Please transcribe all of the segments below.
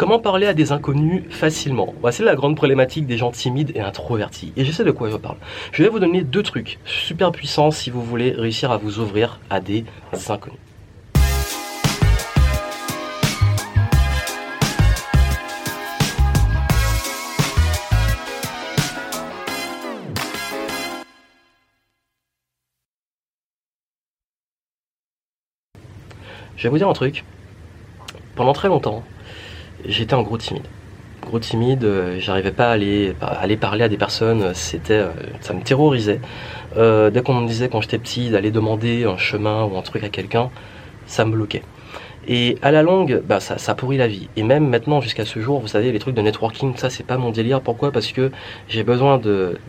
Comment parler à des inconnus facilement C'est la grande problématique des gens timides et introvertis. Et je sais de quoi je parle. Je vais vous donner deux trucs super puissants si vous voulez réussir à vous ouvrir à des inconnus. Je vais vous dire un truc. Pendant très longtemps, j'étais un gros timide. Gros timide, euh, j'arrivais pas à aller, parler à des personnes, c'était, euh, ça me terrorisait. Euh, dès qu'on me disait quand j'étais petit d'aller demander un chemin ou un truc à quelqu'un, ça me bloquait. Et à la longue, bah, ça, pourrit la vie. Et même maintenant, jusqu'à ce jour, vous savez, les trucs de networking, ça, c'est pas mon délire. Pourquoi? Parce que j'ai besoin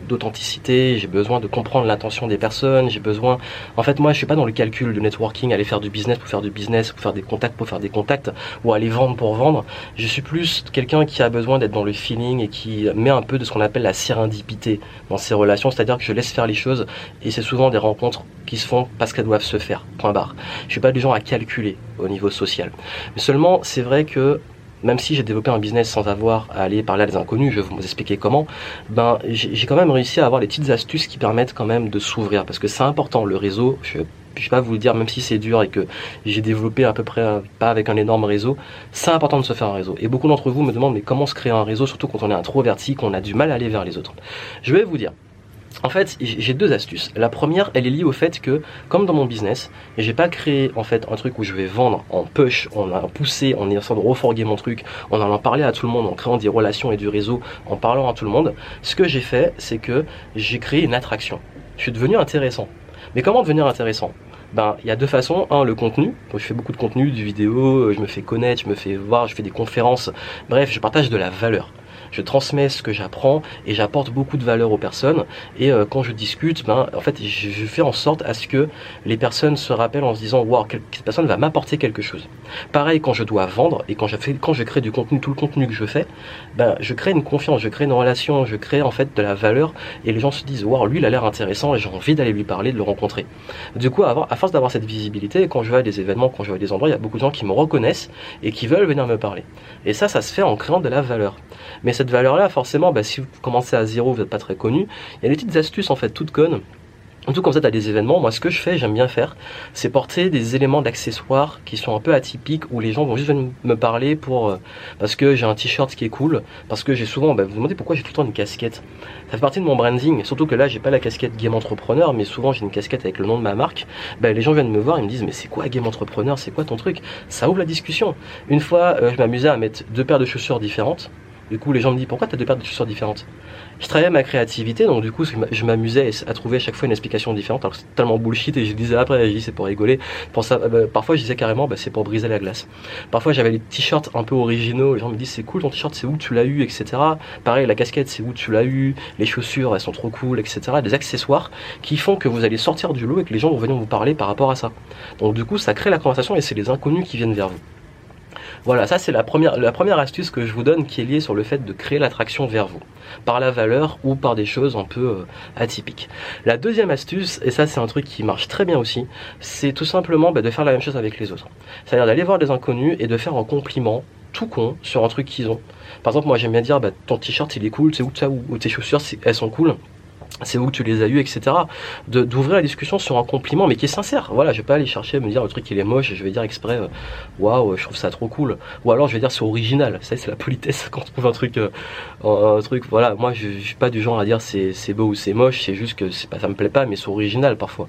d'authenticité, j'ai besoin de comprendre l'intention des personnes, j'ai besoin. En fait, moi, je suis pas dans le calcul de networking, aller faire du business pour faire du business, pour faire des contacts pour faire des contacts, ou aller vendre pour vendre. Je suis plus quelqu'un qui a besoin d'être dans le feeling et qui met un peu de ce qu'on appelle la sérendipité dans ses relations, c'est-à-dire que je laisse faire les choses et c'est souvent des rencontres qui se font parce qu'elles doivent se faire. Point barre. Je suis pas du genre à calculer au niveau social. Mais seulement, c'est vrai que même si j'ai développé un business sans avoir à aller parler à des inconnus, je vais vous expliquer comment, ben, j'ai quand même réussi à avoir des petites astuces qui permettent quand même de s'ouvrir. Parce que c'est important, le réseau, je ne vais pas vous le dire, même si c'est dur et que j'ai développé à peu près pas avec un énorme réseau, c'est important de se faire un réseau. Et beaucoup d'entre vous me demandent, mais comment se créer un réseau, surtout quand on est introverti, qu'on a du mal à aller vers les autres. Je vais vous dire, en fait, j'ai deux astuces. La première, elle est liée au fait que, comme dans mon business, j'ai pas créé en fait un truc où je vais vendre en push, en poussé, en essayant de reforguer mon truc, en allant parler à tout le monde, en créant des relations et du réseau, en parlant à tout le monde. Ce que j'ai fait, c'est que j'ai créé une attraction. Je suis devenu intéressant. Mais comment devenir intéressant? Ben, il y a deux façons. Un, le contenu. je fais beaucoup de contenu, du vidéo, je me fais connaître, je me fais voir, je fais des conférences. Bref, je partage de la valeur je transmets ce que j'apprends et j'apporte beaucoup de valeur aux personnes. Et euh, quand je discute, ben, en fait, je, fais en sorte à ce que les personnes se rappellent en se disant, wow, cette personne va m'apporter quelque chose. Pareil, quand je dois vendre et quand je, fais, quand je crée du contenu, tout le contenu que je fais, ben, je crée une confiance, je crée une relation, je crée en fait de la valeur et les gens se disent, wow, lui, il a l'air intéressant et j'ai envie d'aller lui parler, de le rencontrer. Du coup, à, à force d'avoir cette visibilité, quand je vais à des événements, quand je vais à des endroits, il y a beaucoup de gens qui me reconnaissent et qui veulent venir me parler. Et ça, ça se fait en créant de la valeur. Mais cette valeur-là, forcément, bah, si vous commencez à zéro, vous n'êtes pas très connu. Il y a des petites astuces en fait, toutes connes. En tout cas, quand vous êtes à des événements, moi, ce que je fais, j'aime bien faire, c'est porter des éléments d'accessoires qui sont un peu atypiques, où les gens vont juste venir me parler pour euh, parce que j'ai un t-shirt qui est cool, parce que j'ai souvent, bah, vous vous demandez pourquoi j'ai tout le temps une casquette. Ça fait partie de mon branding, surtout que là, j'ai pas la casquette Game Entrepreneur, mais souvent j'ai une casquette avec le nom de ma marque. Bah, les gens viennent me voir, ils me disent mais c'est quoi Game Entrepreneur, c'est quoi ton truc? Ça ouvre la discussion. Une fois, euh, je m'amusais à mettre deux paires de chaussures différentes du coup, les gens me disent pourquoi tu as deux paires de chaussures différentes? Je travaillais ma créativité, donc du coup, je m'amusais à trouver à chaque fois une explication différente. Alors c'est tellement bullshit et je disais après, je c'est pour rigoler. Ça, bah, parfois, je disais carrément, bah, c'est pour briser la glace. Parfois, j'avais des t-shirts un peu originaux. Les gens me disent c'est cool ton t-shirt, c'est où tu l'as eu, etc. Pareil, la casquette, c'est où tu l'as eu. Les chaussures, elles sont trop cool, etc. Des accessoires qui font que vous allez sortir du lot et que les gens vont venir vous parler par rapport à ça. Donc du coup, ça crée la conversation et c'est les inconnus qui viennent vers vous. Voilà, ça c'est la première, astuce que je vous donne qui est liée sur le fait de créer l'attraction vers vous, par la valeur ou par des choses un peu euh, atypiques. La deuxième astuce, et ça c'est un truc qui marche très bien aussi, c'est tout simplement bah, de faire la même chose avec les autres. C'est-à-dire d'aller voir des inconnus et de faire un compliment tout con sur un truc qu'ils ont. Par exemple, moi j'aime bien dire bah, ton t-shirt il est cool, c'est où ça, ou tes chaussures elles sont cool c'est où tu les as eu, etc. D'ouvrir la discussion sur un compliment, mais qui est sincère. Voilà, je vais pas aller chercher à me dire le truc il est moche, je vais dire exprès, euh, waouh, je trouve ça trop cool. Ou alors je vais dire c'est original. Ça, c'est la politesse quand on trouve un truc, euh, un truc. Voilà, moi je, je, suis pas du genre à dire c'est beau ou c'est moche, c'est juste que pas, ça me plaît pas, mais c'est original parfois.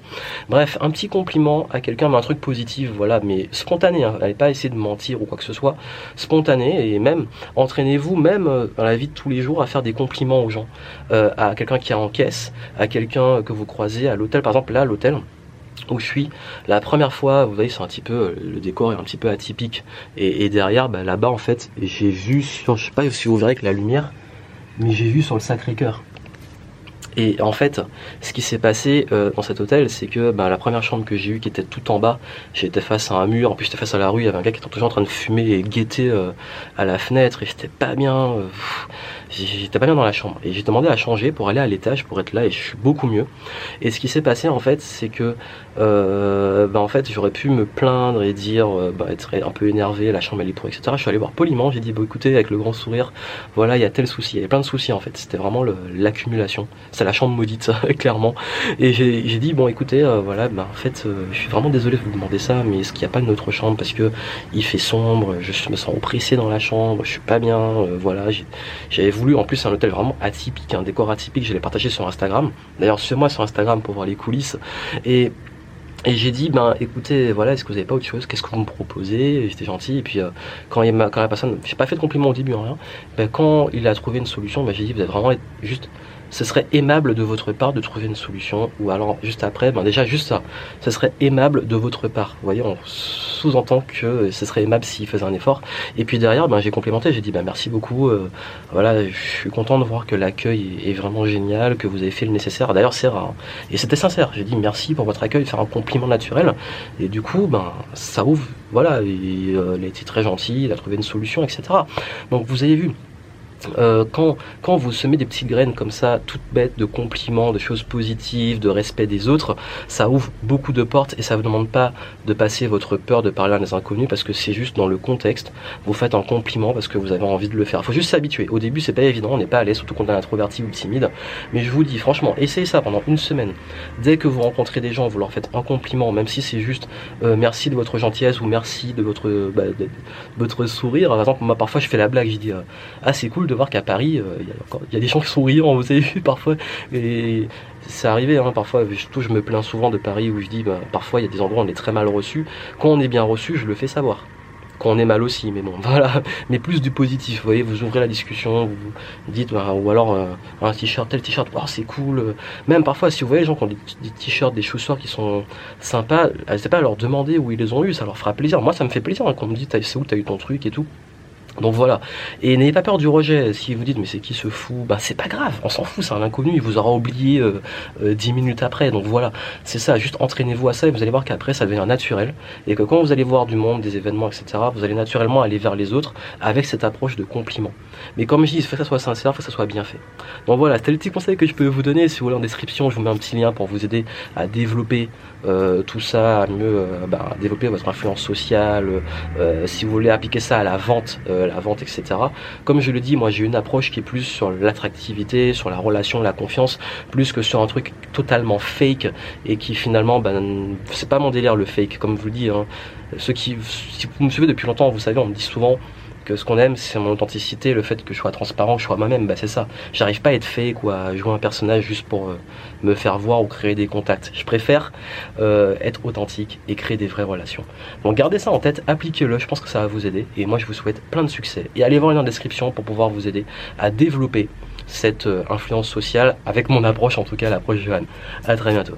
Bref, un petit compliment à quelqu'un, mais un truc positif, voilà, mais spontané. Hein, allez pas essayer de mentir ou quoi que ce soit, spontané et même entraînez-vous même euh, dans la vie de tous les jours à faire des compliments aux gens, à quelqu'un qui est en caisse à quelqu'un que vous croisez à l'hôtel. Par exemple, là, l'hôtel, où je suis. La première fois, vous voyez, c'est un petit peu, le décor est un petit peu atypique. Et, derrière, bah, là-bas, en fait, j'ai vu sur, je sais pas si vous verrez que la lumière, mais j'ai vu sur le Sacré-Cœur. Et en fait, ce qui s'est passé euh, dans cet hôtel, c'est que bah, la première chambre que j'ai eue, qui était tout en bas, j'étais face à un mur, en plus j'étais face à la rue, il y avait un gars qui était toujours en train de fumer et guetter euh, à la fenêtre, et j'étais pas bien. Euh, j'étais pas bien dans la chambre. Et j'ai demandé à changer pour aller à l'étage pour être là et je suis beaucoup mieux. Et ce qui s'est passé en fait, c'est que euh, bah, en fait, j'aurais pu me plaindre et dire, euh, bah, être un peu énervé, la chambre elle est pour, etc. Je suis allé voir poliment, j'ai dit, bon écoutez, avec le grand sourire, voilà, il y a tel souci. Il y avait plein de soucis en fait. C'était vraiment l'accumulation. C'est la chambre maudite, clairement. Et j'ai dit, bon écoutez, euh, voilà, bah, en fait, je suis vraiment désolé de vous demander ça, mais est-ce qu'il n'y a pas une autre chambre? Parce que il fait sombre, je me sens oppressé dans la chambre, je suis pas bien, voilà. J'avais voulu en plus un hôtel vraiment atypique, un décor atypique, je l'ai partagé sur Instagram. D'ailleurs, sur moi sur Instagram pour voir les coulisses. Et et j'ai dit, ben écoutez, voilà, est-ce que vous n'avez pas autre chose? Qu'est-ce que vous me proposez? J'étais gentil. Et puis euh, quand, il quand la personne, j'ai pas fait de compliment au début, rien. Ben, quand il a trouvé une solution, ben, j'ai dit, vous êtes vraiment juste ce serait aimable de votre part de trouver une solution. Ou alors, juste après, ben déjà, juste ça, ce serait aimable de votre part. Vous voyez, on sous-entend que ce serait aimable s'il faisait un effort. Et puis derrière, ben, j'ai complémenté, j'ai dit, ben, merci beaucoup. Euh, voilà, je suis content de voir que l'accueil est vraiment génial, que vous avez fait le nécessaire. D'ailleurs, c'est rare. Et c'était sincère. J'ai dit, merci pour votre accueil, faire un compliment naturel. Et du coup, ben, ça ouvre. Voilà, il euh, a été très gentil, il a trouvé une solution, etc. Donc, vous avez vu, euh, quand, quand vous semez des petites graines comme ça, toutes bêtes, de compliments, de choses positives, de respect des autres, ça ouvre beaucoup de portes et ça ne vous demande pas de passer votre peur de parler à des inconnus parce que c'est juste dans le contexte. Vous faites un compliment parce que vous avez envie de le faire. Il faut juste s'habituer. Au début, c'est pas évident, on n'est pas à l'aise, surtout quand on est introverti ou timide. Mais je vous dis, franchement, essayez ça pendant une semaine. Dès que vous rencontrez des gens, vous leur faites un compliment, même si c'est juste euh, merci de votre gentillesse ou merci de votre, bah, de, votre sourire. Par exemple, moi, parfois, je fais la blague, je dis euh, ah, c'est cool de voir qu'à Paris, euh, il y, a des gens qui sont riants, vous avez vu parfois. Et c'est arrivé, hein, parfois, surtout je me plains souvent de Paris où je dis, bah, parfois il y a des endroits où on est très mal reçu. Quand on est bien reçu, je le fais savoir. Quand on est mal aussi, mais bon, voilà, mais plus du positif, vous voyez, vous ouvrez la discussion, vous dites, bah, ou alors euh, un t-shirt, tel t-shirt, oh, c'est cool, même parfois, si vous voyez les gens qui ont des, t-shirts, des chaussures qui sont sympas, n'hésitez pas à leur demander où ils les ont eu, ça leur fera plaisir, moi ça me fait plaisir hein, quand on me dit, c'est où t'as eu ton truc et tout, donc voilà. Et n'ayez pas peur du rejet. Si vous dites mais c'est qui ce fou? Bah c'est pas grave, on s'en fout, c'est un inconnu, il vous aura oublié euh, euh, dix minutes après. Donc voilà, c'est ça, juste entraînez-vous à ça et vous allez voir qu'après ça devient naturel. Et que quand vous allez voir du monde, des événements, etc., vous allez naturellement aller vers les autres avec cette approche de compliment. Mais comme je dis, il faut que ça soit sincère, il faut que ça soit bien fait. Donc voilà, c'était le petit conseil que je peux vous donner. Si vous voulez en description, je vous mets un petit lien pour vous aider à développer euh, tout ça, à mieux bah, développer votre influence sociale. si vous voulez appliquer ça à la vente, la vente, etc. Comme je le dis, moi j'ai une approche qui est plus sur l'attractivité, sur la relation, la confiance, plus que sur un truc totalement fake et qui finalement, ben, c'est pas mon délire le fake, comme je vous le dis. Hein. Ceux qui, si vous me suivez depuis longtemps, vous savez, on me dit souvent que ce qu'on aime, c'est mon authenticité, le fait que je sois transparent, que je sois moi-même, bah c'est ça. J'arrive pas à être fake ou à jouer un personnage juste pour euh, me faire voir ou créer des contacts. Je préfère euh, être authentique et créer des vraies relations. Donc gardez ça en tête, appliquez-le, je pense que ça va vous aider. Et moi je vous souhaite plein de succès. Et allez voir dans la description pour pouvoir vous aider à développer cette euh, influence sociale avec mon approche, en tout cas l'approche Johan. À très bientôt.